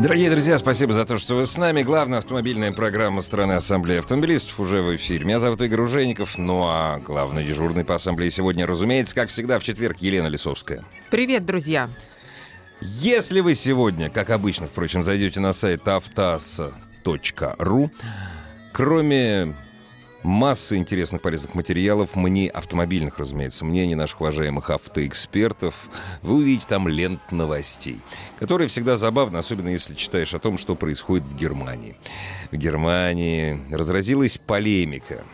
Дорогие друзья, спасибо за то, что вы с нами. Главная автомобильная программа страны Ассамблеи автомобилистов уже в эфире. Меня зовут Игорь Ужеников. Ну а главный дежурный по Ассамблее сегодня, разумеется, как всегда, в четверг Елена Лисовская. Привет, друзья. Если вы сегодня, как обычно, впрочем, зайдете на сайт автас.ру, кроме массы интересных полезных материалов, мне автомобильных, разумеется, мнений наших уважаемых автоэкспертов. Вы увидите там лент новостей, которые всегда забавны, особенно если читаешь о том, что происходит в Германии. В Германии разразилась полемика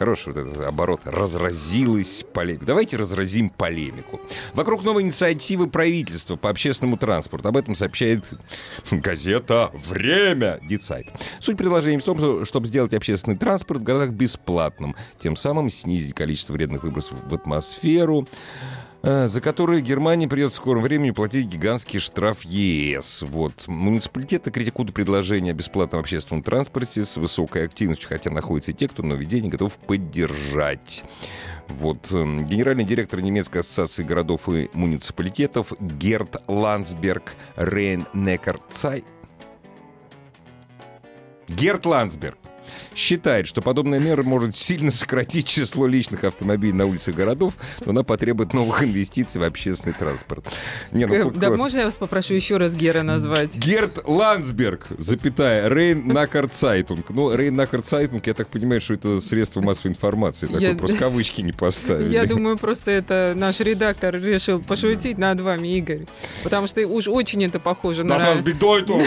Хороший вот этот оборот. Разразилась полемика. Давайте разразим полемику. Вокруг новой инициативы правительства по общественному транспорту. Об этом сообщает газета «Время» Дицайт. Суть предложения в том, чтобы сделать общественный транспорт в городах бесплатным. Тем самым снизить количество вредных выбросов в атмосферу. Э, за которые Германии придется в скором времени платить гигантский штраф ЕС. Вот. Муниципалитеты критикуют предложение о бесплатном общественном транспорте с высокой активностью, хотя находятся и те, кто нововведение готов поддержать. Вот. Эм, генеральный директор немецкой ассоциации городов и муниципалитетов Герт Ландсберг Рейн Неккар Цай Герт Ландсберг считает, что подобная мера может сильно сократить число личных автомобилей на улицах городов, но она потребует новых инвестиций в общественный транспорт. Не, ну, да, можно я вас попрошу еще раз Гера назвать? Герт Ландсберг, запятая, Rhein-Neckar-Zeitung. Ну, Rhein-Neckar-Zeitung, я так понимаю, что это средство массовой информации. Такой я... просто кавычки не поставили. Я думаю, просто это наш редактор решил пошутить над вами, Игорь. Потому что уж очень это похоже на... Was bedeutung?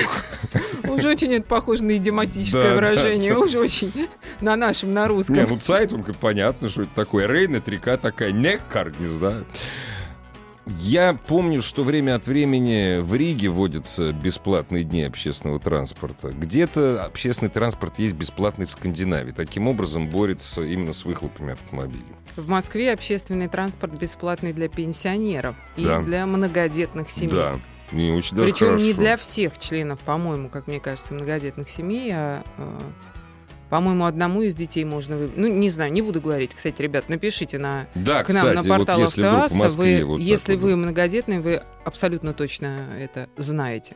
Уж очень это похоже на идиоматическое выражение. Уж очень на нашем, на русском. Не, ну Zeitung, понятно, что это такое. Рейна, река такая, Неккар, не знаю. Я помню, что время от времени в Риге вводятся бесплатные дни общественного транспорта. Где-то общественный транспорт есть бесплатный в Скандинавии. Таким образом борется именно с выхлопами автомобилей. В Москве общественный транспорт бесплатный для пенсионеров и да. для многодетных семей. Да. Не очень даже Причем хорошо. не для всех членов, по-моему, как мне кажется, многодетных семей, а э, по-моему, одному из детей можно выбрать. Ну, не знаю, не буду говорить. Кстати, ребят, напишите на, да, к нам кстати, на портал вот если Автоасса. Москве, вы, вот если вы многодетный, вы абсолютно точно это знаете.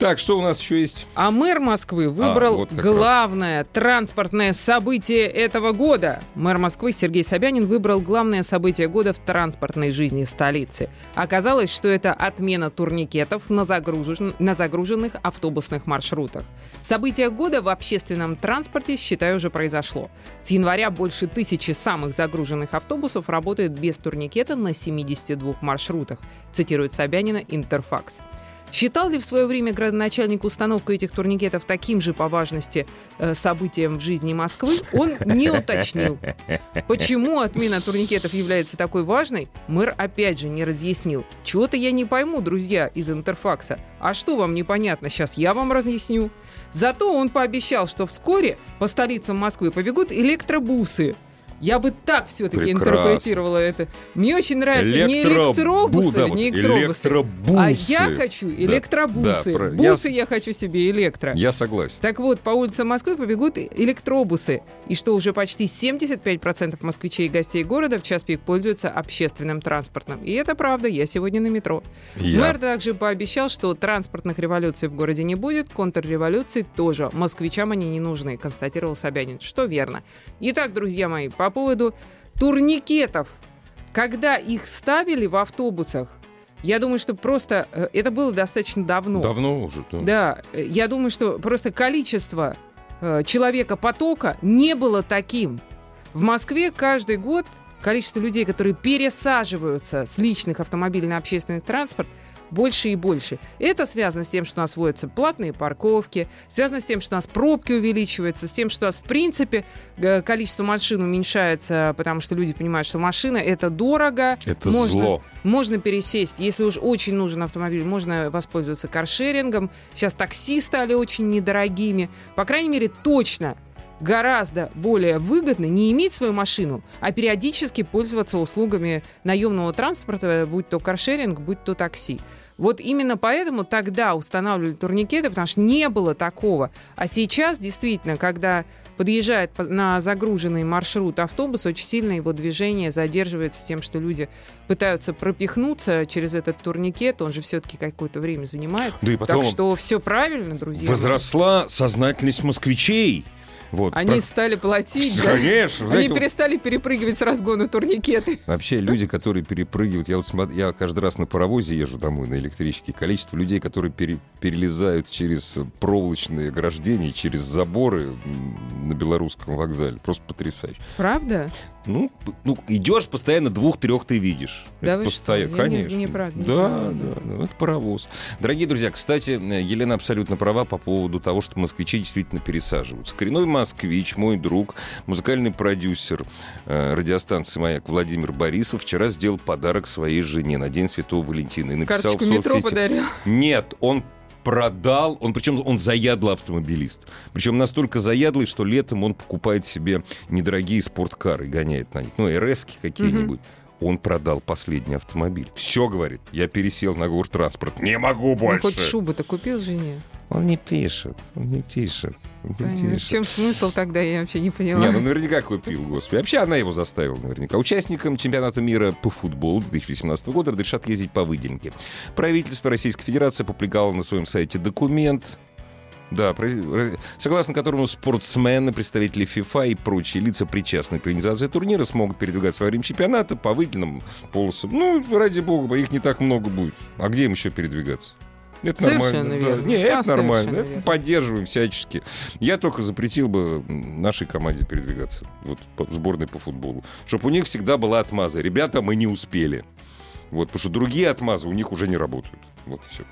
Так, что у нас еще есть? А мэр Москвы выбрал а, вот главное раз. транспортное событие этого года. Мэр Москвы Сергей Собянин выбрал главное событие года в транспортной жизни столицы. Оказалось, что это отмена турникетов на, загружен... на загруженных автобусных маршрутах. Событие года в общественном транспорте, считаю, уже произошло. С января больше тысячи самых загруженных автобусов работают без турникета на 72 маршрутах, цитирует Собянина Интерфакс. Считал ли в свое время градоначальник установку этих турникетов таким же по важности э, событием в жизни Москвы, он не уточнил. Почему отмена турникетов является такой важной, мэр опять же не разъяснил. Чего-то я не пойму, друзья из Интерфакса. А что вам непонятно, сейчас я вам разъясню. Зато он пообещал, что вскоре по столицам Москвы побегут электробусы – я бы так все-таки интерпретировала это. Мне очень нравится Электро... не электробусы, да, не электробусы, электробусы, а я хочу электробусы. Да, да, Бусы я... я хочу себе электро. Я согласен. Так вот, по улицам Москвы побегут электробусы. И что уже почти 75% москвичей и гостей города в час пик пользуются общественным транспортом. И это правда, я сегодня на метро. Я... Мэр также пообещал, что транспортных революций в городе не будет, контрреволюции тоже. Москвичам они не нужны, констатировал Собянин. Что верно. Итак, друзья мои, по по поводу турникетов. Когда их ставили в автобусах, я думаю, что просто э, это было достаточно давно. Давно уже, да. Да, э, я думаю, что просто количество э, человека потока не было таким. В Москве каждый год количество людей, которые пересаживаются с личных автомобилей на общественный транспорт, больше и больше. Это связано с тем, что у нас вводятся платные парковки, связано с тем, что у нас пробки увеличиваются, с тем, что у нас, в принципе, количество машин уменьшается, потому что люди понимают, что машина — это дорого. Это можно, зло. Можно пересесть. Если уж очень нужен автомобиль, можно воспользоваться каршерингом. Сейчас такси стали очень недорогими. По крайней мере, точно гораздо более выгодно не иметь свою машину, а периодически пользоваться услугами наемного транспорта, будь то каршеринг, будь то такси. Вот именно поэтому тогда устанавливали турникеты, потому что не было такого. А сейчас, действительно, когда подъезжает на загруженный маршрут автобус, очень сильно его движение задерживается тем, что люди пытаются пропихнуться через этот турникет, он же все-таки какое-то время занимает. Да и потом так что все правильно, друзья. Возросла сознательность москвичей. Вот, Они про... стали платить. Да? Конечно. Знаете, Они перестали перепрыгивать с разгона турникеты. Вообще, люди, которые перепрыгивают... Я вот смотрю, я каждый раз на паровозе езжу домой, на электричке. Количество людей, которые пере, перелезают через проволочные ограждения, через заборы на белорусском вокзале, просто потрясающе. Правда? Ну, ну идешь постоянно двух-трех ты видишь. Да это постоянно, конечно. Не, не, правда, не да, знаю. да, да, это паровоз. Дорогие друзья, кстати, Елена абсолютно права по поводу того, что москвичи действительно пересаживаются. Коренной москвич, мой друг, музыкальный продюсер э, радиостанции «Маяк» Владимир Борисов вчера сделал подарок своей жене на День Святого Валентина. И написал Карточку в соцсети... метро подарил? Нет, он продал, он причем он заядлый автомобилист. Причем настолько заядлый, что летом он покупает себе недорогие спорткары гоняет на них. Ну, РС какие-нибудь. Mm-hmm он продал последний автомобиль. Все, говорит, я пересел на транспорт, не могу больше. Ну, хоть шубу-то купил жене? Он не пишет, он не пишет. Он не пишет. В чем смысл тогда, я вообще не поняла. Не, ну наверняка купил, господи. Вообще она его заставила наверняка. Участникам чемпионата мира по футболу 2018 года разрешат ездить по выделенке. Правительство Российской Федерации опубликовало на своем сайте документ, да, согласно которому спортсмены, представители ФИФА и прочие лица, причастные к организации турнира, смогут передвигаться во время чемпионата по выделенным полосам. Ну, ради бога, их не так много будет. А где им еще передвигаться? Это Совершенно нормально. Верно. Да. Не, это а, нормально. Это верно. поддерживаем всячески. Я только запретил бы нашей команде передвигаться. Вот по, сборной по футболу. Чтобы у них всегда была отмаза. Ребята, мы не успели. Вот, потому что другие отмазы у них уже не работают. Вот и все.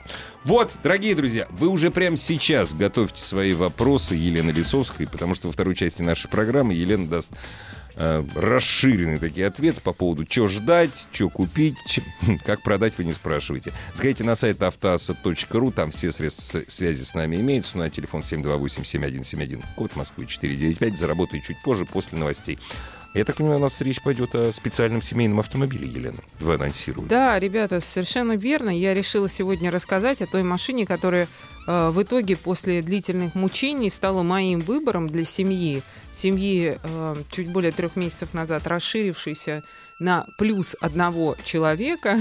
Вот, дорогие друзья, вы уже прямо сейчас готовьте свои вопросы Елены Лисовской, потому что во второй части нашей программы Елена даст э, расширенные такие ответы по поводу, что ждать, что купить, как продать, вы не спрашиваете. Заходите на сайт автоаса.ру, там все средства связи с нами имеются, на телефон 728-7171, код Москвы 495, заработаю чуть позже, после новостей. Я так понимаю, у нас речь пойдет о специальном семейном автомобиле, Елена. Вы анонсируете. Да, ребята, совершенно верно. Я решила сегодня рассказать о той машине, которая э, в итоге после длительных мучений стала моим выбором для семьи. Семьи э, чуть более трех месяцев назад расширившейся на плюс одного человека.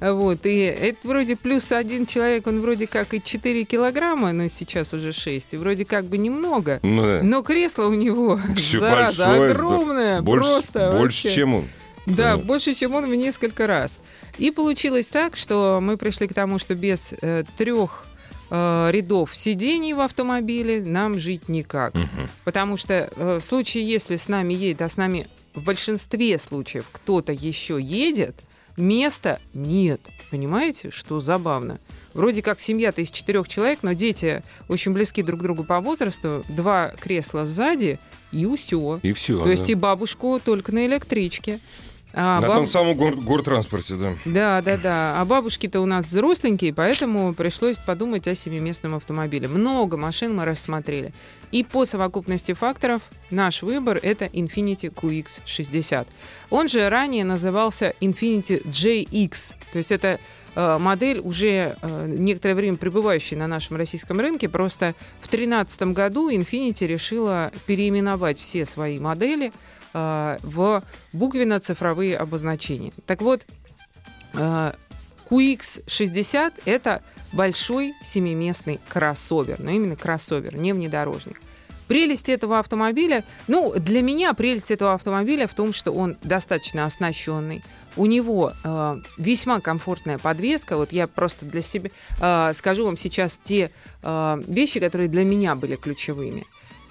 Вот, и это вроде плюс один человек, он вроде как и 4 килограмма, но сейчас уже 6, и вроде как бы немного. Ну, да. Но кресло у него, Все зараза, большое, огромное, больше, просто. Больше, вообще. чем он. Да, ну. больше, чем он в несколько раз. И получилось так, что мы пришли к тому, что без э, трех э, рядов сидений в автомобиле нам жить никак. Угу. Потому что э, в случае, если с нами едет, а с нами в большинстве случаев кто-то еще едет, места нет. Понимаете, что забавно? Вроде как семья-то из четырех человек, но дети очень близки друг к другу по возрасту. Два кресла сзади, и все. И все. То да. есть и бабушку только на электричке. А, На баб... том самом гор- гортранспорте, да. Да, да, да. А бабушки-то у нас взросленькие, поэтому пришлось подумать о семиместном автомобиле. Много машин мы рассмотрели. И по совокупности факторов наш выбор — это Infiniti QX60. Он же ранее назывался Infiniti JX. То есть это э, модель, уже э, некоторое время пребывающая на нашем российском рынке. Просто в 2013 году Infiniti решила переименовать все свои модели — Э, в буквенно-цифровые обозначения. Так вот, э, QX60 — это большой семиместный кроссовер, но именно кроссовер, не внедорожник. Прелесть этого автомобиля, ну, для меня прелесть этого автомобиля в том, что он достаточно оснащенный. У него э, весьма комфортная подвеска. Вот я просто для себя э, скажу вам сейчас те э, вещи, которые для меня были ключевыми.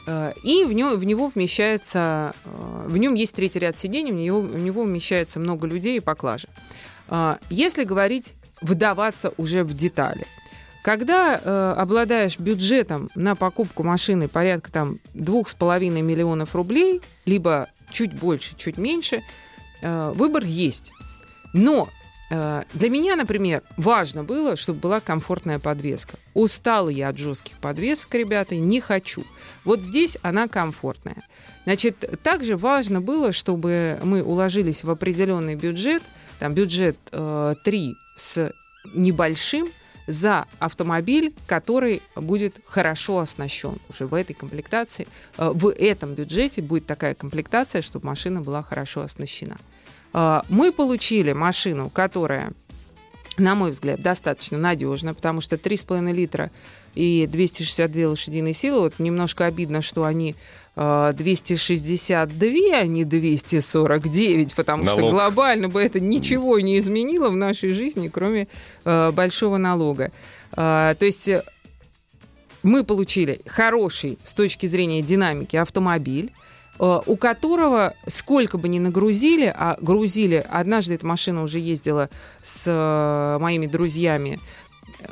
Э, и в, него, в него вмещается, э, в нем есть третий ряд сидений, в него, в него вмещается много людей и поклажи. Э, если говорить, вдаваться уже в детали, когда э, обладаешь бюджетом на покупку машины порядка там двух с половиной миллионов рублей, либо чуть больше, чуть меньше, э, выбор есть. Но для меня, например, важно было, чтобы была комфортная подвеска. Устала я от жестких подвесок, ребята, не хочу. Вот здесь она комфортная. Значит, также важно было, чтобы мы уложились в определенный бюджет, там бюджет э, 3 с небольшим, за автомобиль, который будет хорошо оснащен. Уже в этой комплектации, э, в этом бюджете будет такая комплектация, чтобы машина была хорошо оснащена. Э, мы получили машину, которая, на мой взгляд, достаточно надежна, потому что 3,5 литра и 262 лошадиные силы. Вот немножко обидно, что они 262, а не 249, потому Налог. что глобально бы это ничего не изменило в нашей жизни, кроме э, большого налога. Э, то есть э, мы получили хороший с точки зрения динамики автомобиль, э, у которого сколько бы ни нагрузили, а грузили, однажды эта машина уже ездила с э, моими друзьями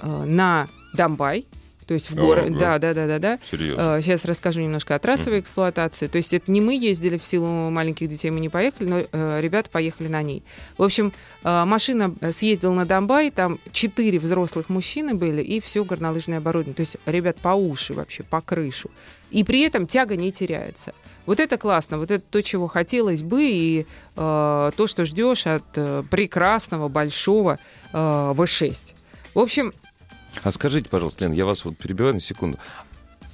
э, на Домбай, то есть в город, да, да, да, да, да. Серьезно? Сейчас расскажу немножко о трассовой эксплуатации. То есть это не мы ездили в силу маленьких детей, мы не поехали, но э, ребята поехали на ней. В общем, э, машина съездила на Донбай, там четыре взрослых мужчины были и все горнолыжное оборудование. То есть ребят по уши вообще, по крышу. И при этом тяга не теряется. Вот это классно, вот это то, чего хотелось бы, и э, то, что ждешь от э, прекрасного большого э, V6. В общем, а скажите, пожалуйста, Лен, я вас вот перебиваю на секунду.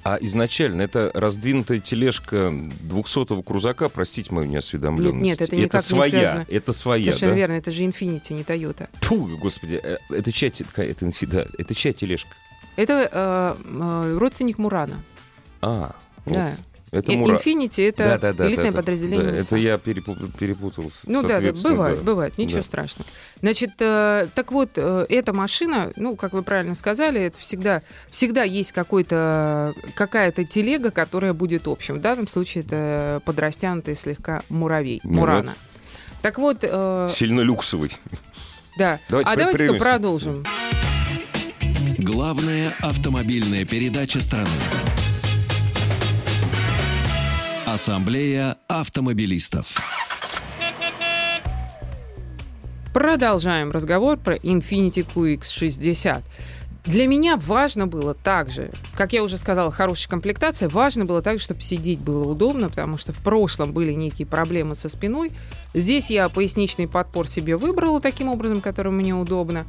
А изначально это раздвинутая тележка 200-го крузака, простите мою неосведомленность. Нет, нет, это никак это своя, не связано. Это своя, Совершенно да? верно, это же Infinity, не Toyota. Фу, господи, э, это чья, это, да, это чья тележка? Это э, э, родственник Мурана. А, вот. да. Это Мура... Infinity это да, да, да, элитное да, подразделение. Да, это я перепутал, перепутал. Ну да, да, бывает, да. бывает, ничего да. страшного. Значит, э, так вот, э, эта машина, ну, как вы правильно сказали, это всегда, всегда есть какой-то, какая-то телега, которая будет общим. В данном случае это подрастянутый слегка муравей, ну, Мурана. Так вот... Э... Сильно люксовый. Да. Давайте а давайте-ка продолжим. Главная автомобильная передача страны. Ассамблея автомобилистов. Продолжаем разговор про Infiniti QX60. Для меня важно было также, как я уже сказала, хорошая комплектация, важно было также, чтобы сидеть было удобно, потому что в прошлом были некие проблемы со спиной. Здесь я поясничный подпор себе выбрала таким образом, который мне удобно.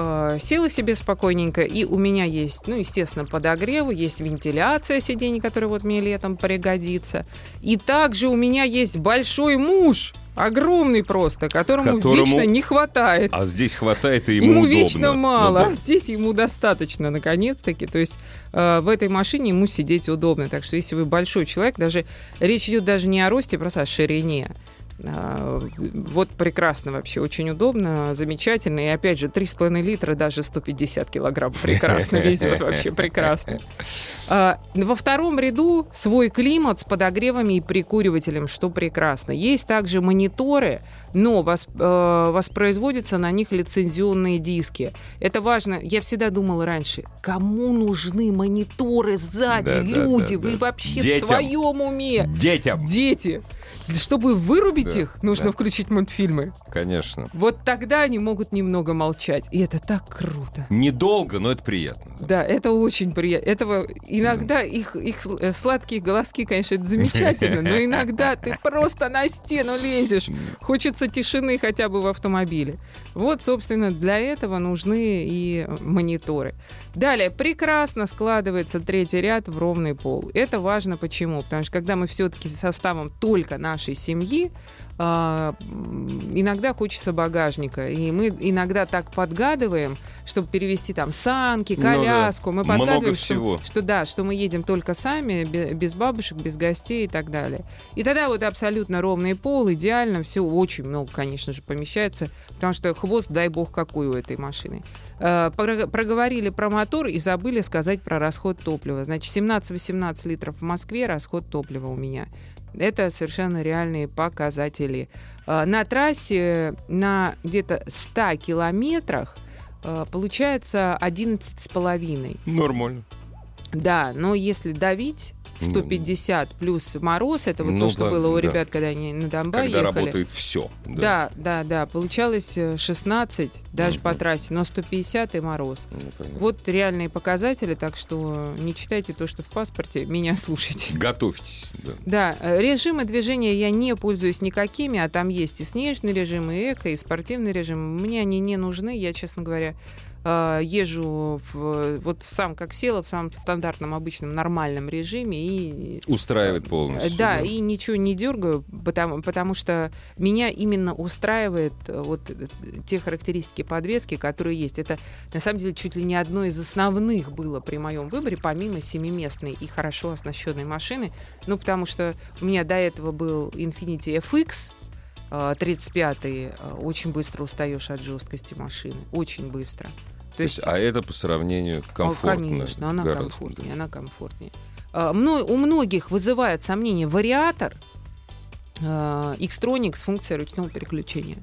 Э, села себе спокойненько, и у меня есть, ну, естественно, подогревы, есть вентиляция сидений, которая вот мне летом пригодится. И также у меня есть большой муж, огромный просто, которому, которому вечно не хватает. А здесь хватает и ему, ему удобно. вечно мало, ну, а здесь ему достаточно, наконец-таки. То есть э, в этой машине ему сидеть удобно. Так что если вы большой человек, даже речь идет даже не о росте, просто о ширине. А, вот прекрасно вообще, очень удобно, замечательно. И опять же, 3,5 литра, даже 150 килограмм прекрасно везет, вообще прекрасно. А, во втором ряду свой климат с подогревами и прикуривателем, что прекрасно. Есть также мониторы, но э, воспроизводятся на них лицензионные диски. Это важно. Я всегда думала раньше, кому нужны мониторы сзади, люди? Вы вообще в своем уме? Детям. Дети. Чтобы вырубить да, их, нужно да. включить мультфильмы. Конечно. Вот тогда они могут немного молчать. И это так круто. Недолго, но это приятно. Да, это очень приятно. Этого иногда их, их э, сладкие голоски, конечно, это замечательно, но иногда ты просто на стену лезешь. Хочется тишины хотя бы в автомобиле. Вот, собственно, для этого нужны и мониторы. Далее, прекрасно складывается третий ряд в ровный пол. Это важно почему? Потому что когда мы все-таки составом только нашей семьи, а, иногда хочется багажника. И мы иногда так подгадываем, чтобы перевести там санки, коляску. Ну, да. Мы подгадываем, что, что да, что мы едем только сами, без бабушек, без гостей и так далее. И тогда вот абсолютно ровный пол, идеально, все очень много, конечно же, помещается, потому что хвост, дай бог, какой у этой машины. А, проговорили про мотор и забыли сказать про расход топлива. Значит, 17-18 литров в Москве расход топлива у меня. Это совершенно реальные показатели. А, на трассе на где-то 100 километрах а, получается 11,5. Нормально. Да, но если давить, 150 плюс мороз, это вот ну, то, что да, было у да. ребят, когда они на Донбасс когда ехали. работает все. Да, да, да, да. получалось 16 э, даже mm-hmm. по трассе, но 150 и мороз. Ну, вот реальные показатели, так что не читайте то, что в паспорте, меня слушайте. Готовьтесь. Да, да э, режимы движения я не пользуюсь никакими, а там есть и снежный режим, и эко, и спортивный режим. Мне они не нужны, я, честно говоря, э, езжу в, вот сам как села в самом стандартном обычном нормальном режиме и устраивает полностью. Да, да. и ничего не дергаю, потому потому что меня именно устраивает э, вот э, те характеристики подвески, которые есть. Это на самом деле чуть ли не одно из основных было при моем выборе, помимо семиместной и хорошо оснащенной машины. Ну потому что у меня до этого был Infiniti FX 35-й, э, э, очень быстро устаешь от жесткости машины. Очень быстро. То, есть, а это по сравнению комфортно? Конечно, она гораздо, комфортнее, да. она комфортнее. А, у многих вызывает сомнение вариатор э, X-Tronic с функцией ручного переключения.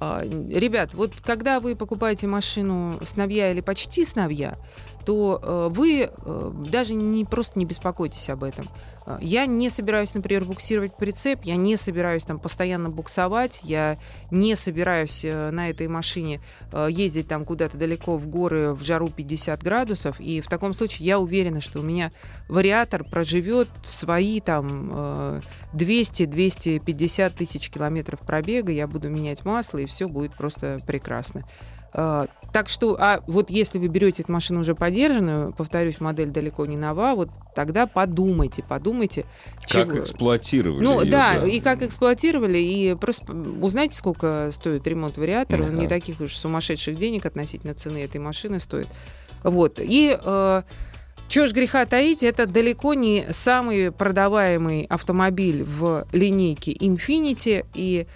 А, ребят, вот когда вы покупаете машину с новья или почти с новья, то вы даже не просто не беспокойтесь об этом. Э, я не собираюсь, например, буксировать прицеп, я не собираюсь там постоянно буксовать, я не собираюсь э, на этой машине э, ездить там куда-то далеко в горы в жару 50 градусов, и в таком случае я уверена, что у меня вариатор проживет свои там 200-250 тысяч километров пробега, я буду менять масло, и все будет просто прекрасно. Так что, а вот если вы берете эту машину уже подержанную, повторюсь, модель далеко не нова, вот тогда подумайте, подумайте. Как чего... эксплуатировали Ну ее, да, да, и как эксплуатировали, и просто узнайте, сколько стоит ремонт вариатора, да. не таких уж сумасшедших денег относительно цены этой машины стоит. Вот, и... Э, чего ж греха таить, это далеко не самый продаваемый автомобиль в линейке Infiniti, и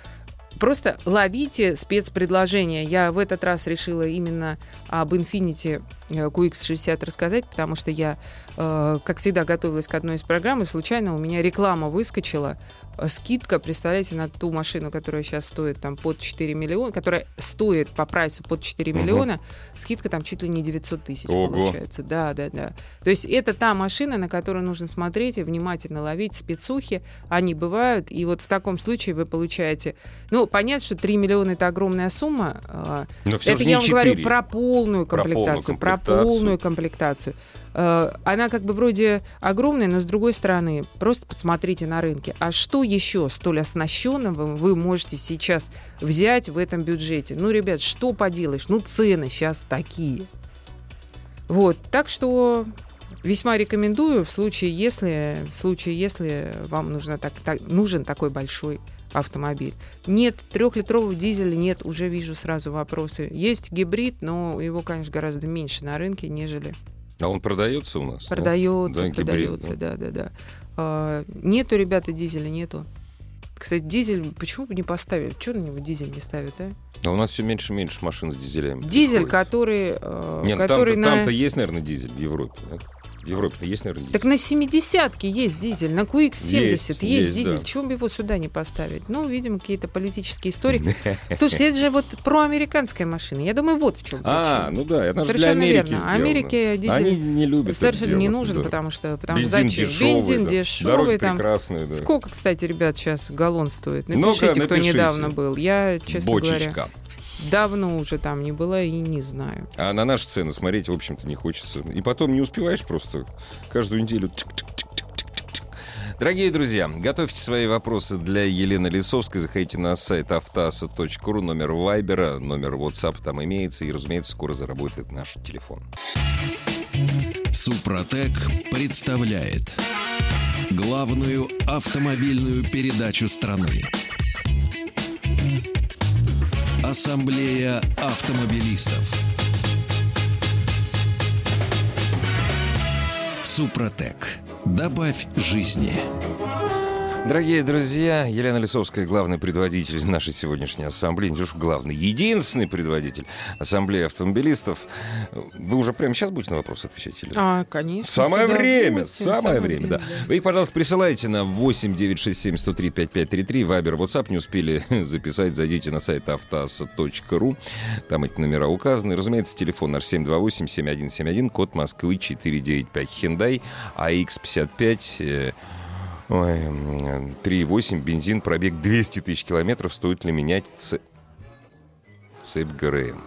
Просто ловите спецпредложения. Я в этот раз решила именно об Infinity QX60 рассказать, потому что я, э, как всегда, готовилась к одной из программ, и случайно у меня реклама выскочила скидка, представляете, на ту машину, которая сейчас стоит там под 4 миллиона, которая стоит по прайсу под 4 угу. миллиона, скидка там чуть ли не 900 тысяч Ого. получается. Да, да, да. То есть это та машина, на которую нужно смотреть и внимательно ловить спецухи. Они бывают, и вот в таком случае вы получаете... Ну, понятно, что 3 миллиона — это огромная сумма. А, Но это я вам 4. говорю про полную комплектацию. Про полную комплектацию. Про полную комплектацию. Э, она как бы вроде огромная, но с другой стороны, просто посмотрите на рынке. А что еще столь оснащенного вы можете сейчас взять в этом бюджете? Ну, ребят, что поделаешь? Ну, цены сейчас такие. Вот, так что весьма рекомендую в случае, если, в случае, если вам нужно так, так, нужен такой большой автомобиль. Нет, трехлитрового дизеля нет, уже вижу сразу вопросы. Есть гибрид, но его, конечно, гораздо меньше на рынке, нежели а он продается у нас? Продается, да? продается, да, да, да. А, нету, ребята, дизеля нету. Кстати, дизель почему бы не поставили? Чего на него дизель не ставят, а? А у нас все меньше и меньше машин с дизелями. Дизель, приходит. который... Э, Нет, который там-то, на... там-то есть, наверное, дизель в Европе. Да? В Европе-то есть, наверное, дизель. Так на 70-ке есть дизель, на QX70 есть, есть, есть дизель. Да. Чего бы его сюда не поставить? Ну, видимо, какие-то политические истории. Слушайте, это же вот проамериканская машина. Я думаю, вот в чем А, ну да, это Совершенно для Америки верно. Америке дизель Они не любят совершенно не нужен, потому что потому Бензин дешевый, Бензин дешевый. там. прекрасные. Сколько, кстати, ребят, сейчас галлон стоит? Напишите, кто недавно был. Я, честно Бочечка. Давно уже там не была и не знаю. А на наши цены смотреть, в общем-то, не хочется. И потом не успеваешь просто каждую неделю Дорогие друзья, готовьте свои вопросы для Елены Лисовской. Заходите на сайт автаса.ру, номер Вайбера, номер WhatsApp там имеется. И, разумеется, скоро заработает наш телефон. Супротек представляет главную автомобильную передачу страны. Ассамблея автомобилистов. Супротек. Добавь жизни. Дорогие друзья, Елена Лисовская, главный предводитель нашей сегодняшней ассамблеи, не уж главный, единственный предводитель ассамблеи автомобилистов. Вы уже прямо сейчас будете на вопросы отвечать? Или? А, конечно. Самое время, будете, самое, самое время, да. да. Вы их, пожалуйста, присылайте на 8 967 103 5533, Вайбер, WhatsApp, не успели записать, зайдите на сайт автоаса.ру, там эти номера указаны. Разумеется, телефон наш 728-7171, код Москвы 495, Hyundai AX55, Ой, 3,8, бензин, пробег 200 тысяч километров. Стоит ли менять ц... цепь ГРМ?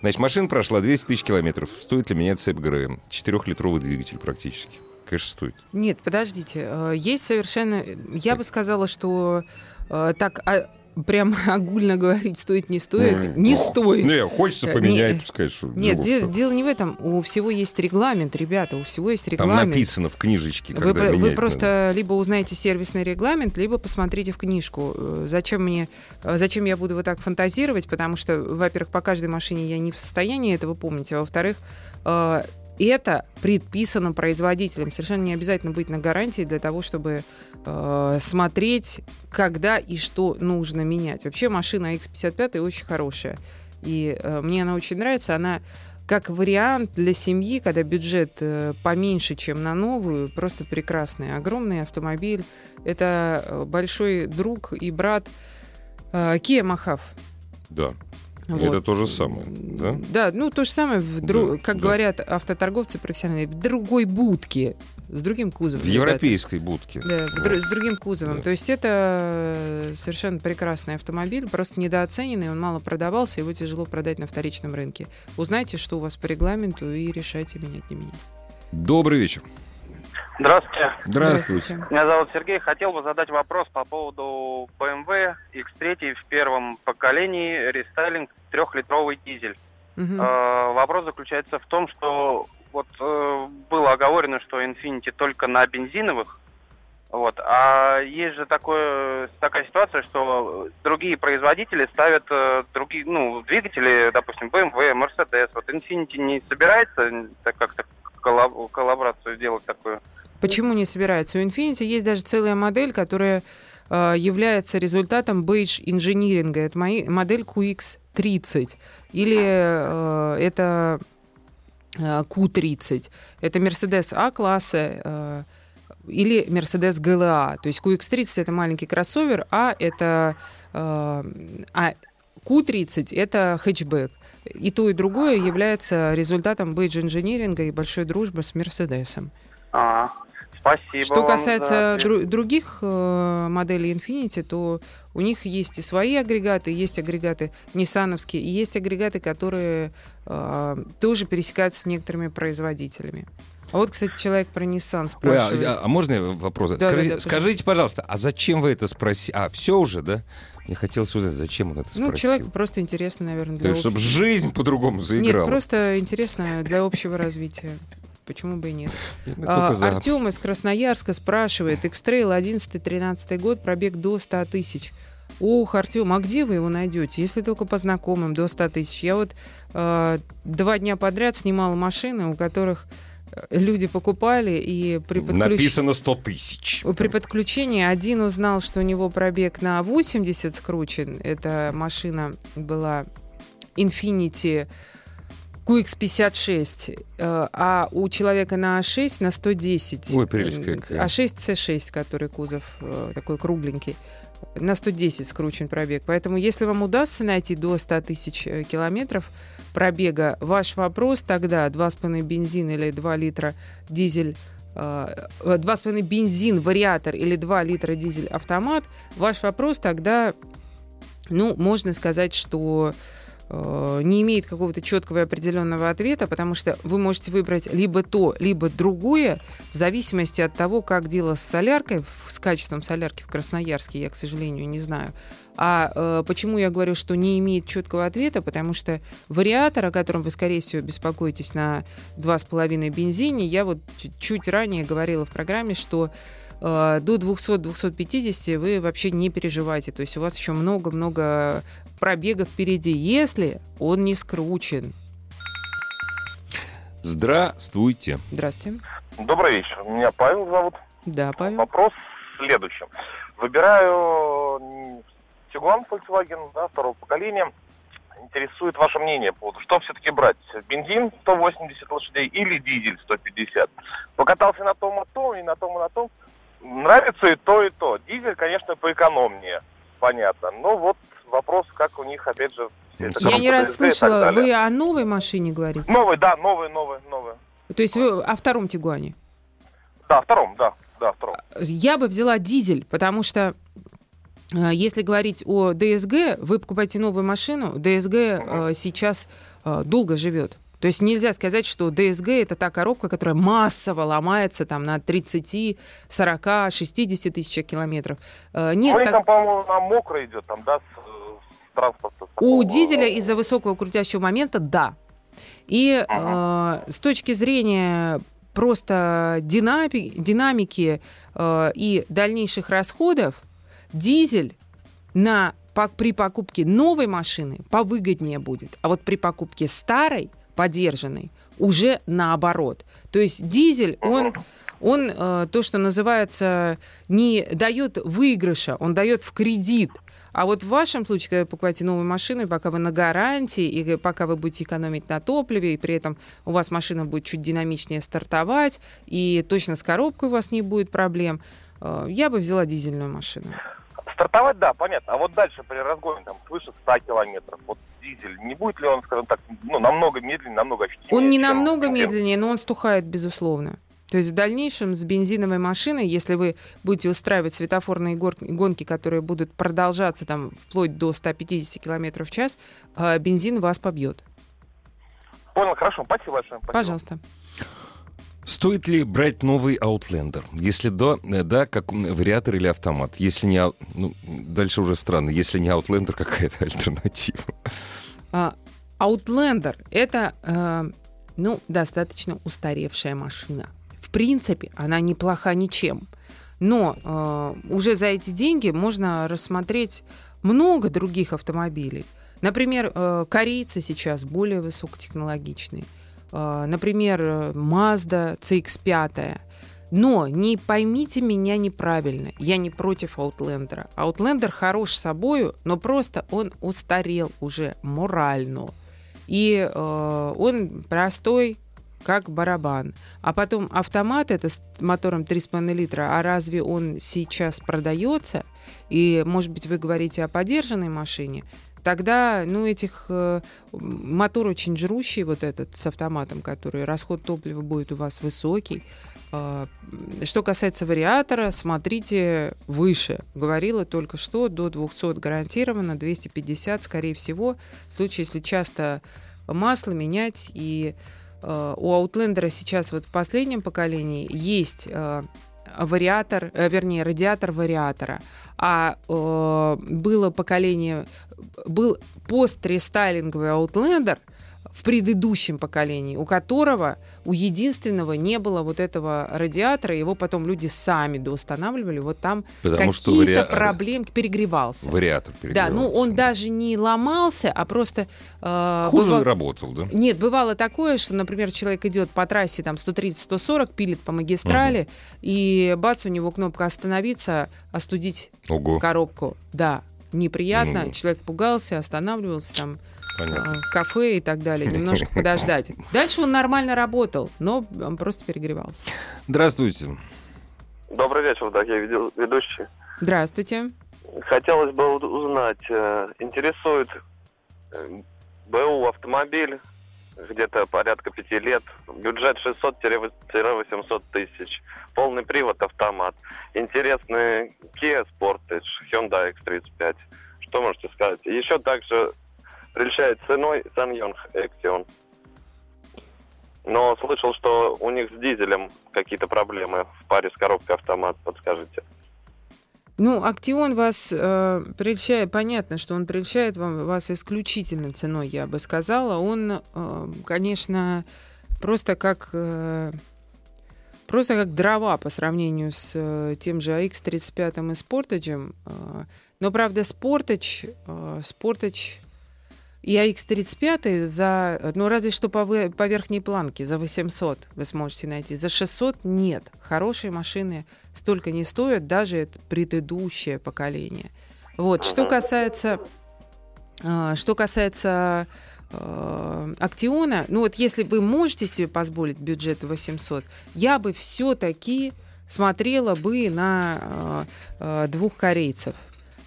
Значит, машина прошла 200 тысяч километров. Стоит ли менять цепь ГРМ? Четырехлитровый двигатель практически. Конечно, стоит. Нет, подождите. Э, есть совершенно... Я бы сказала, что э, так а, прям огульно говорить, стоит, не стоит, mm. не стоит. Не, хочется поменять, не, пускай. Что, нет, де, дело не в этом. У всего есть регламент, ребята, у всего есть регламент. Там написано в книжечке, когда Вы, вы просто надо. либо узнаете сервисный регламент, либо посмотрите в книжку. Э, зачем мне, э, зачем я буду вот так фантазировать, потому что, во-первых, по каждой машине я не в состоянии этого помнить, а во-вторых, э, это предписано производителем. Совершенно не обязательно быть на гарантии для того, чтобы э, смотреть, когда и что нужно менять. Вообще машина X55 очень хорошая. И э, мне она очень нравится. Она как вариант для семьи, когда бюджет э, поменьше, чем на новую, просто прекрасный. Огромный автомобиль. Это э, большой друг и брат э, Kia Mahav. Да. Вот. Это то же самое, да? Да, ну то же самое, в дру... да, как да. говорят автоторговцы профессиональные, в другой будке, с другим кузовом. В европейской будке. Да, вот. с другим кузовом. Да. То есть это совершенно прекрасный автомобиль, просто недооцененный, он мало продавался, его тяжело продать на вторичном рынке. Узнайте, что у вас по регламенту, и решайте, менять, не менять. Добрый вечер. Здравствуйте. Здравствуйте. Меня зовут Сергей. Хотел бы задать вопрос по поводу BMW X3 в первом поколении рестайлинг трехлитровый дизель. Угу. Э, вопрос заключается в том, что вот э, было оговорено, что Infiniti только на бензиновых, вот, а есть же такое, такая ситуация, что другие производители ставят э, другие, ну, двигатели, допустим, BMW, Mercedes. Вот Infiniti не собирается так как-то коллаборацию делать такую? Почему не собирается? У Infinity есть даже целая модель, которая э, является результатом бейдж инжиниринга. Это модель QX30. Или э, это э, Q30. Это Mercedes А-класса. Э, или Mercedes GLA. То есть QX30 это маленький кроссовер, а это э, а Q30 это хэтчбэк. И то, и другое является результатом бейдж инжиниринга и большой дружбы с Мерседесом. А, Спасибо. Что касается дру- других э, моделей Infiniti, то у них есть и свои агрегаты, есть агрегаты ниссановские, и есть агрегаты, которые э, тоже пересекаются с некоторыми производителями. А вот, кстати, человек про Nissan спрашивает. Ой, а, а можно вопрос? Да, Скажи, да, да, скажите, пожалуйста, а зачем вы это спросили? А, все уже, да? Мне хотелось узнать, зачем он это ну, спросил. Ну, человеку просто интересно, наверное, для То есть, чтобы жизнь по-другому заиграла. Нет, просто интересно для общего развития. Почему бы и нет? А, Артем из Красноярска спрашивает. X-Trail 11-13 год, пробег до 100 тысяч. Ох, Артем, а где вы его найдете? Если только по знакомым, до 100 тысяч. Я вот э, два дня подряд снимала машины, у которых э, люди покупали и при подключении... Написано 100 тысяч. При подключении один узнал, что у него пробег на 80 скручен. Эта машина была Infinity QX56, э, а у человека на А6 на 110. Ой, прелесть какая. А6 C6, который кузов э, такой кругленький. На 110 скручен пробег. Поэтому, если вам удастся найти до 100 тысяч э, километров пробега, ваш вопрос тогда 2,5 бензин или 2 литра дизель 2,5 бензин вариатор или 2 литра дизель автомат, ваш вопрос тогда, ну, можно сказать, что не имеет какого-то четкого и определенного ответа, потому что вы можете выбрать либо то, либо другое, в зависимости от того, как дело с соляркой, с качеством солярки в Красноярске, я, к сожалению, не знаю. А э, почему я говорю, что не имеет четкого ответа? Потому что вариатор, о котором вы, скорее всего, беспокоитесь на 2,5 бензине, я вот чуть ранее говорила в программе, что э, до 200-250 вы вообще не переживайте. То есть у вас еще много-много пробега впереди, если он не скручен. Здравствуйте. Здравствуйте. Добрый вечер. Меня Павел зовут. Да, Павел. Вопрос в следующем. Выбираю Tiguan Volkswagen, да, второго поколения. Интересует ваше мнение по поводу, что все-таки брать? Бензин 180 лошадей или дизель 150? Покатался на том и том, и на том, и на том. Нравится и то, и то. Дизель, конечно, поэкономнее, понятно. Но вот вопрос, как у них, опять же, я не раз слышала, вы о новой машине говорите? Новой, да, новой, новой, новой. То есть вы о втором Тигуане? Да, втором, да, да, втором. Я бы взяла дизель, потому что э, если говорить о ДСГ, вы покупаете новую машину, ДСГ угу. сейчас э, долго живет. То есть нельзя сказать, что ДСГ это та коробка, которая массово ломается там на 30, 40, 60 тысяч километров. Нет, ну, так... там, по-моему, на мокро идет, там, да, с, с транспорта. У дизеля из-за высокого крутящего момента, да. И ага. э, с точки зрения просто динами, динамики э, и дальнейших расходов, дизель на, по, при покупке новой машины повыгоднее будет. А вот при покупке старой, подержанной, уже наоборот. То есть дизель, он он э, то, что называется, не дает выигрыша, он дает в кредит а вот в вашем случае, когда вы покупаете новую машину, пока вы на гарантии, и пока вы будете экономить на топливе, и при этом у вас машина будет чуть динамичнее стартовать, и точно с коробкой у вас не будет проблем, э, я бы взяла дизельную машину. Стартовать, да, понятно. А вот дальше при разгоне там свыше 100 километров, вот дизель, не будет ли он, скажем так, ну, намного медленнее, намного ощутимее? Он не намного медленнее, но он стухает, безусловно. То есть в дальнейшем с бензиновой машиной, если вы будете устраивать светофорные гонки, которые будут продолжаться там вплоть до 150 км в час, а, бензин вас побьет. Понял, хорошо, спасибо большое. Спасибо. Пожалуйста. Стоит ли брать новый Outlander? Если да, э, да, как вариатор или автомат? Если не, ну, дальше уже странно. Если не Outlander, какая-то альтернатива? А, Outlander это, э, ну, достаточно устаревшая машина в принципе, она неплоха ничем. Но э, уже за эти деньги можно рассмотреть много других автомобилей. Например, корейцы сейчас более высокотехнологичные. Э, например, Mazda CX-5. Но не поймите меня неправильно, я не против Outlander. Outlander хорош собою, но просто он устарел уже морально. И э, он простой, как барабан. А потом автомат это с мотором 3,5 литра, а разве он сейчас продается? И, может быть, вы говорите о подержанной машине? Тогда, ну, этих э, мотор очень жрущий, вот этот с автоматом, который расход топлива будет у вас высокий. Э, что касается вариатора, смотрите выше. Говорила только что, до 200 гарантированно, 250, скорее всего. В случае, если часто масло менять и Э, у Outlander сейчас вот в последнем поколении есть э, вариатор, э, вернее, радиатор вариатора. А было поколение, был пост-рестайлинговый Outlander – в предыдущем поколении, у которого, у единственного не было вот этого радиатора, его потом люди сами доустанавливали, вот там какие-то вари... проблемы, перегревался. Вариатор перегревался. Да, ну он даже не ломался, а просто... Э, Хуже бывало... работал, да? Нет, бывало такое, что, например, человек идет по трассе там 130-140, пилит по магистрали, угу. и бац, у него кнопка «Остановиться», «Остудить Ого. коробку». Да, неприятно, ну... человек пугался, останавливался там Понятно. А, кафе и так далее, немножко подождать. Дальше он нормально работал, но он просто перегревался. Здравствуйте. Добрый вечер, дорогие ведущие. Здравствуйте. Хотелось бы узнать, э, интересует э, БУ автомобиль, где-то порядка пяти лет, бюджет 600-800 тысяч, полный привод автомат, интересный Kia Sportage, Hyundai X35. Что можете сказать? Еще также прельщает ценой Саньонг Эксион. Но слышал, что у них с дизелем какие-то проблемы в паре с коробкой автомат. Подскажите. Ну, Актион вас э, прельщает, понятно, что он прельщает вам, вас исключительно ценой, я бы сказала. Он, э, конечно, просто как... Э, просто как дрова по сравнению с э, тем же AX35 и Sportage. Э, но, правда, Sportage, э, Sportage И AX35 за, ну разве что по, по верхней планке, за 800 вы сможете найти. За 600 нет. Хорошие машины столько не стоят, даже предыдущее поколение. Вот. Что касается, а, что касается э, Актиона, ну вот если вы можете себе позволить бюджет 800, я бы все-таки смотрела бы на э, э, двух корейцев.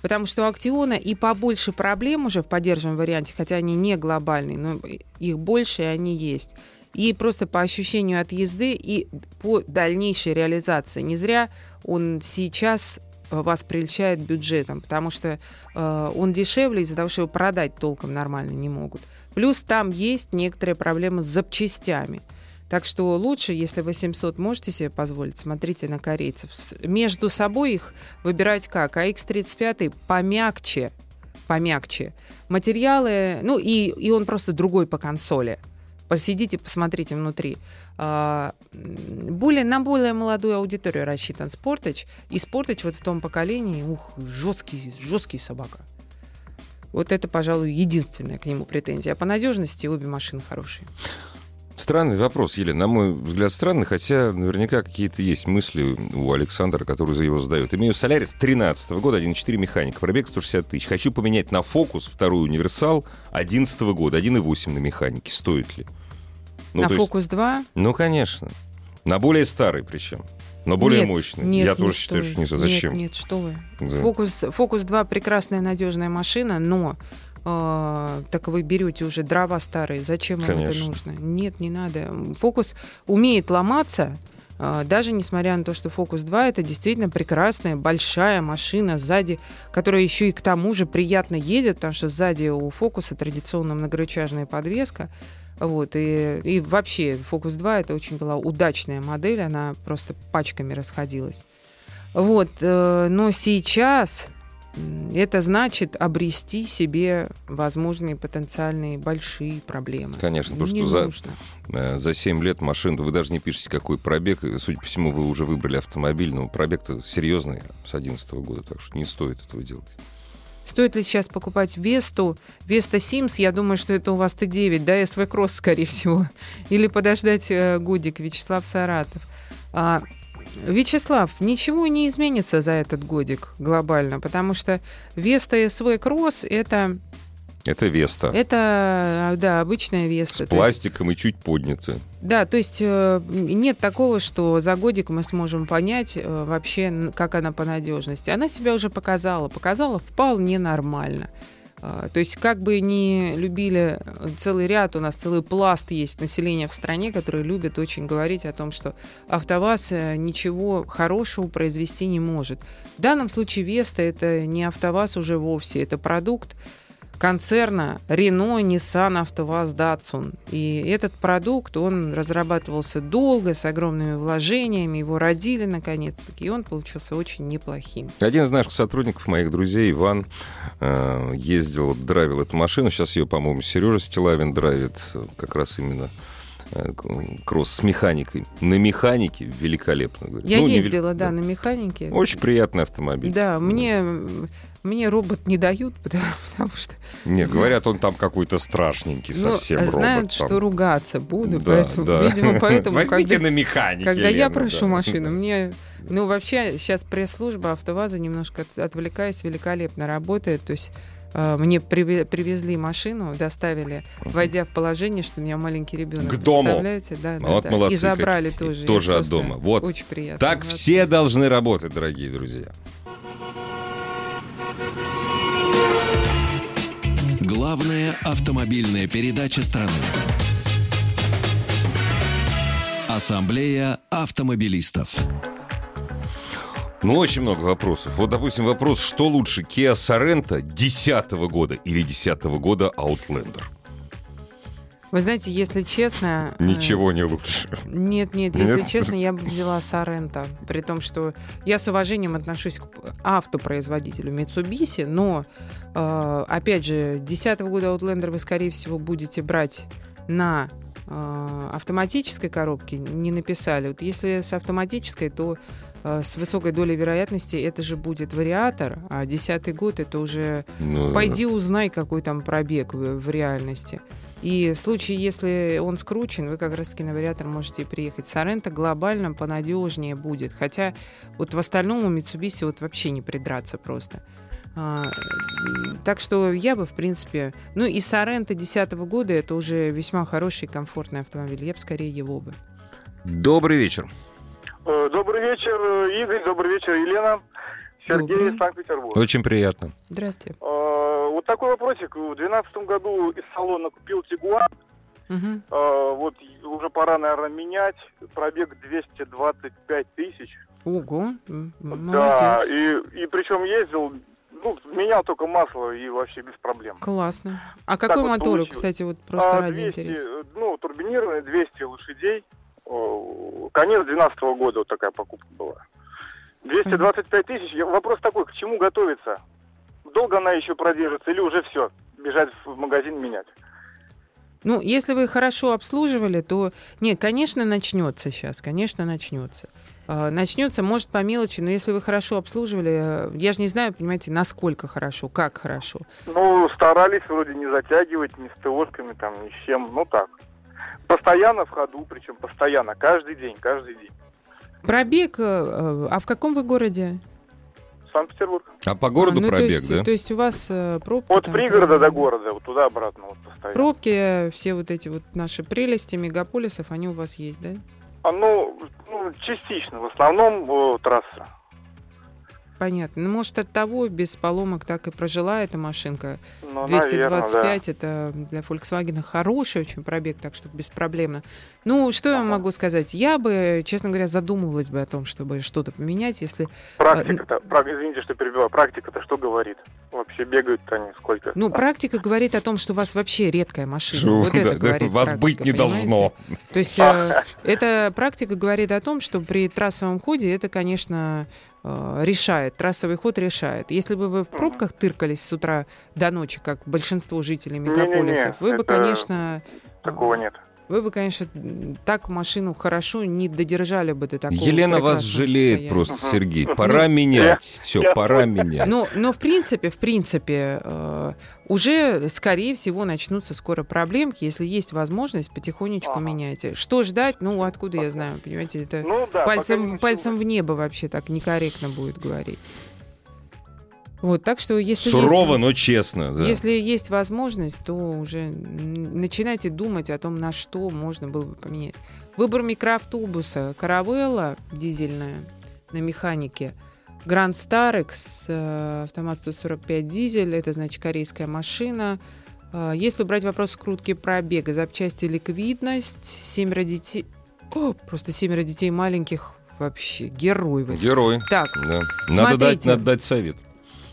Потому что у Актиона и побольше проблем уже в поддержанном варианте, хотя они не глобальные, но их больше, и они есть. И просто по ощущению от езды и по дальнейшей реализации. Не зря он сейчас э, вас прельщает бюджетом, потому что э, он дешевле из-за того, что его продать толком нормально не могут. Плюс там есть некоторые проблемы с запчастями. Так что лучше, если 800 можете себе позволить, смотрите на корейцев. Между собой их выбирать как? А X35 помягче, помягче. Материалы, ну и, и он просто другой по консоли. Посидите, посмотрите внутри. А, более, на более молодую аудиторию рассчитан Спортыч. И Спортыч вот в том поколении, ух, жесткий, жесткий собака. Вот это, пожалуй, единственная к нему претензия. А по надежности обе машины хорошие. Странный вопрос, Елена. На мой взгляд, странный, хотя наверняка какие-то есть мысли у Александра, который за его задает. Имею Солярис 13 года, 1.4 механика, пробег 160 тысяч. Хочу поменять на Фокус второй универсал 11 года, 1.8 на механике. Стоит ли? Ну, на Фокус есть... 2? Ну, конечно. На более старый причем. Но более нет, мощный. Нет, Я нет, тоже считаю, что не Зачем? Нет, нет, что вы. Да. Фокус, Фокус 2 прекрасная надежная машина, но э, так вы берете уже дрова старые, зачем вам это нужно? Нет, не надо. Фокус умеет ломаться, э, даже несмотря на то, что Фокус 2 это действительно прекрасная большая машина сзади, которая еще и к тому же приятно едет, потому что сзади у Фокуса традиционно многорычажная подвеска. Вот, и, и вообще Focus 2 это очень была удачная модель, она просто пачками расходилась. Вот, э, но сейчас это значит обрести себе возможные потенциальные большие проблемы. Конечно, потому не что нужно. за, э, за 7 лет машин, вы даже не пишете, какой пробег. Судя по всему, вы уже выбрали автомобиль, но пробег-то серьезный с 2011 года, так что не стоит этого делать. Стоит ли сейчас покупать Весту? Веста Симс, я думаю, что это у вас Т9, да, SW Cross, скорее всего. Или подождать э, годик, Вячеслав Саратов. А, Вячеслав, ничего не изменится за этот годик глобально, потому что Веста SW Cross это это Веста. Это, да, обычная Веста. С пластиком есть, и чуть поднятая. Да, то есть э, нет такого, что за годик мы сможем понять э, вообще, как она по надежности. Она себя уже показала, показала вполне нормально. А, то есть как бы не любили целый ряд, у нас целый пласт есть населения в стране, которые любят очень говорить о том, что АвтоВАЗ э, ничего хорошего произвести не может. В данном случае Веста это не АвтоВАЗ уже вовсе, это продукт, концерна Renault, Nissan, АвтоВАЗ, Datsun. И этот продукт, он разрабатывался долго, с огромными вложениями, его родили наконец-таки, и он получился очень неплохим. Один из наших сотрудников, моих друзей, Иван, э, ездил, драйвил эту машину, сейчас ее, по-моему, Сережа Стилавин драйвит, как раз именно кросс с механикой. На механике великолепно. Говорит. Я ну, ездила, не... да, на механике. Очень приятный автомобиль. Да, мне мне робот не дают, потому, потому что... Не, говорят, он там какой-то страшненький ну, совсем робот. Знают, там. что ругаться буду, да, поэтому, да. видимо, поэтому... Возьмите когда, на механике, Когда я прошу да. машину, мне... Ну, вообще, сейчас пресс-служба АвтоВАЗа немножко отвлекаясь, великолепно работает, то есть э, мне привезли машину, доставили, войдя в положение, что у меня маленький ребенок. К дому. Представляете? Да, да, вот да. молодцы. И забрали тоже. Тоже от дома. Вот. Очень приятно. Так молодцы. все должны работать, дорогие друзья. Главная автомобильная передача страны. Ассамблея автомобилистов. Ну, очень много вопросов. Вот, допустим, вопрос, что лучше, Kia Sorento 2010 года или 2010 года Outlander? Вы знаете, если честно... Э, Ничего не лучше. Нет, нет, если нет? честно, я бы взяла Сорента. При том, что я с уважением отношусь к автопроизводителю Mitsubishi, но, э, опять же, 2010 года Outlander вы, скорее всего, будете брать на э, автоматической коробке, не написали. Вот если с автоматической, то с высокой долей вероятности это же будет вариатор, а десятый год это уже ну, пойди узнай, какой там пробег в, в реальности. И в случае, если он скручен, вы как раз-таки на вариатор можете приехать. Соренто глобально понадежнее будет. Хотя вот в остальном у Mitsubishi вот вообще не придраться просто. А, так что я бы, в принципе... Ну и Соренто 2010 года это уже весьма хороший комфортный автомобиль. Я бы скорее его бы. Добрый вечер. Э, добрый вечер, Игорь. Добрый вечер, Елена. Сергей Добрый. Санкт-Петербург. Очень приятно. Здравствуйте. Э, вот такой вопросик. В 2012 году из салона купил Тигуан. Угу. Вот уже пора, наверное, менять. Пробег 225 тысяч. Ого, Молодец. Да, и, и причем ездил ну, менял только масло и вообще без проблем. Классно. А какой так мотор, вот кстати, вот просто а, ради 200, интереса? Ну, турбинированный, 200 лошадей. Конец 2012 года вот такая покупка была. 225 тысяч. Вопрос такой, к чему готовиться? Долго она еще продержится или уже все, бежать в магазин менять? Ну, если вы хорошо обслуживали, то... Нет, конечно, начнется сейчас, конечно, начнется. А, начнется, может, по мелочи, но если вы хорошо обслуживали, э, я же не знаю, понимаете, насколько хорошо, как хорошо. Ну, старались вроде не затягивать ни с ТОшками, там, ни с чем, ну так. Постоянно в ходу, причем постоянно, каждый день, каждый день. Пробег, э, э, а в каком вы городе? Санкт-Петербург. А по городу а, ну, пробег, то есть, да? То есть у вас э, пробки... От там, пригорода до города, вот туда-обратно вот постоянно. Пробки, все вот эти вот наши прелести мегаполисов, они у вас есть, да? А, ну, ну, частично. В основном трасса. Понятно. Ну, может, от того без поломок так и прожила эта машинка. Ну, 225 наверное, да. это для Volkswagen хороший очень пробег, так что беспроблемно. Ну, что ага. я могу сказать? Я бы, честно говоря, задумывалась бы о том, чтобы что-то поменять, если... Практика-то, извините, что перебиваю, практика-то что говорит? Вообще бегают-то они сколько? Ну, практика говорит о том, что у вас вообще редкая машина. Шо, вот это говорит Вас практика, быть не понимаете? должно. То есть э, эта практика говорит о том, что при трассовом ходе это, конечно, решает, трассовый ход решает. Если бы вы в пробках тыркались с утра до ночи, как большинство жителей мегаполисов, не, не, не. вы бы, конечно... Такого нет. Вы бы, конечно, так машину хорошо не додержали бы до такого. Елена вас жалеет состояния. просто, Сергей. Пора ну, менять. Все, пора менять. Но, но в принципе, в принципе, э, уже, скорее всего, начнутся скоро проблемки. Если есть возможность, потихонечку ага. меняйте. Что ждать? Ну, откуда я знаю, понимаете? Это ну, да, пальцем, пальцем в небо вообще так некорректно будет говорить. Вот, так что если Сурово, есть, но честно. Да. Если есть возможность, то уже начинайте думать о том, на что можно было бы поменять. Выбор микроавтобуса. Каравелла дизельная на механике. Гранд Старекс, э, автомат 145 дизель, это значит корейская машина. Э, если убрать вопрос скрутки пробега, запчасти ликвидность, семеро детей... О, просто семеро детей маленьких вообще герой. Герой. Так, да. надо, дать, надо дать совет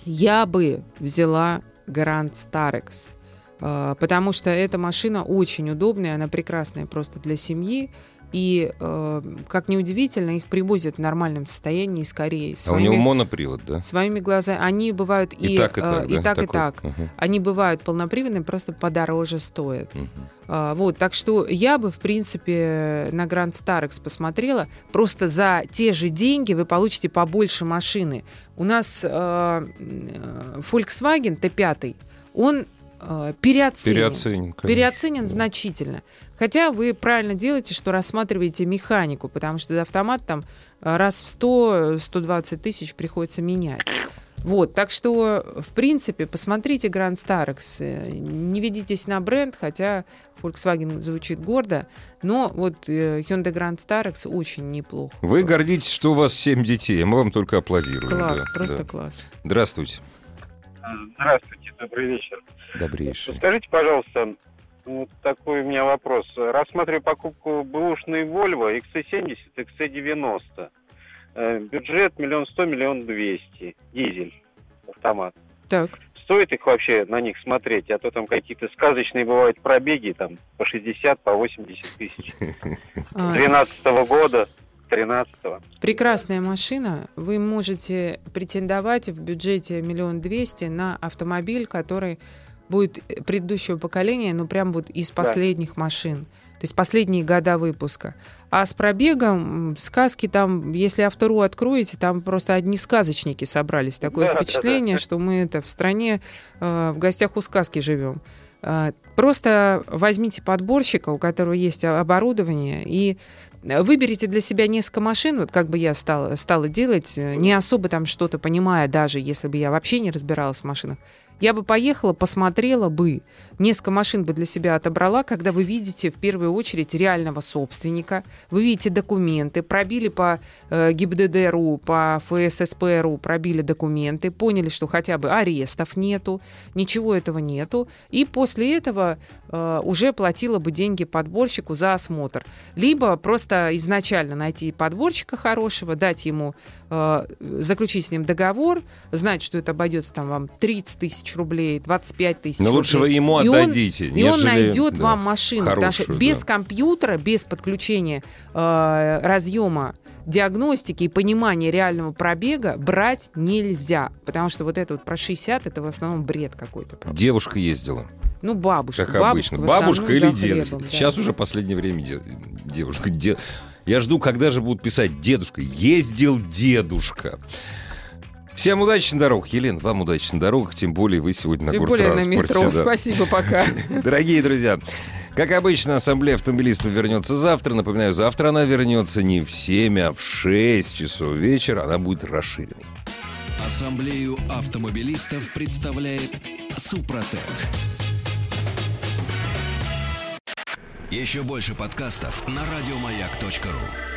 я бы взяла Grand Starex, э, потому что эта машина очень удобная, она прекрасная просто для семьи. И, э, как ни удивительно, их привозят в нормальном состоянии из Кореи. Своими, а у него монопривод, да? Своими глазами. Они бывают и, и так, и так. Э, и, да? так, и так. Угу. Они бывают полноприводные, просто подороже стоят. Угу. Э, вот, так что я бы, в принципе, на Grand Starex посмотрела. Просто за те же деньги вы получите побольше машины. У нас э, э Volkswagen T5, он э, переоценен. Переоценен, переоценен значительно. Хотя вы правильно делаете, что рассматриваете механику, потому что автомат там э, раз в 100-120 тысяч приходится менять. Вот, так что, в принципе, посмотрите Grand Starex. Э, не ведитесь на бренд, хотя Volkswagen звучит гордо, но вот э, Hyundai Grand Starex очень неплохо. Вы гордитесь, что у вас 7 детей, мы вам только аплодируем. Класс, да, просто да. класс. Здравствуйте. Здравствуйте, добрый вечер. Добрейший. Скажите, пожалуйста, вот такой у меня вопрос. Рассматриваю покупку бэушной Volvo XC70, XC90. Э, бюджет миллион сто, миллион двести. Дизель, автомат. Так. Стоит их вообще на них смотреть? А то там какие-то сказочные бывают пробеги, там по 60, по 80 тысяч. С 12 года 13 -го. Прекрасная машина. Вы можете претендовать в бюджете миллион двести на автомобиль, который будет предыдущего поколения, ну прям вот из последних да. машин. То есть последние года выпуска. А с пробегом сказки там, если автору откроете, там просто одни сказочники собрались. Такое да, впечатление, да, да. что мы это в стране э, в гостях у сказки живем. Э, просто возьмите подборщика, у которого есть оборудование, и выберите для себя несколько машин, вот как бы я стала, стала делать, э, не особо там что-то понимая, даже если бы я вообще не разбиралась в машинах. Я бы поехала, посмотрела бы, несколько машин бы для себя отобрала, когда вы видите в первую очередь реального собственника, вы видите документы, пробили по э, ГИБДД.ру, по ФССП.ру, пробили документы, поняли, что хотя бы арестов нету, ничего этого нету, и после этого э, уже платила бы деньги подборщику за осмотр. Либо просто изначально найти подборщика хорошего, дать ему, э, заключить с ним договор, знать, что это обойдется там вам 30 тысяч рублей, 25 тысяч Но лучше вы ему отдадите. И он найдет да, вам машину. Хорошую, потому что без да. компьютера, без подключения э, разъема диагностики и понимания реального пробега брать нельзя. Потому что вот это вот про 60, это в основном бред какой-то. Девушка ездила. Ну, бабушка. Как обычно. Бабушка или дедушка. Да. Сейчас уже последнее время девушка. Дед... Я жду, когда же будут писать «дедушка». Ездил дедушка. Всем удачных дорог. Елена, вам удачных дорог, тем более вы сегодня тем на более на метро. Да. Спасибо, пока. Дорогие друзья, как обычно, ассамблея автомобилистов вернется завтра. Напоминаю, завтра она вернется не в 7, а в 6 часов вечера. Она будет расширенной. Ассамблею автомобилистов представляет Супротек. Еще больше подкастов на радиомаяк.ру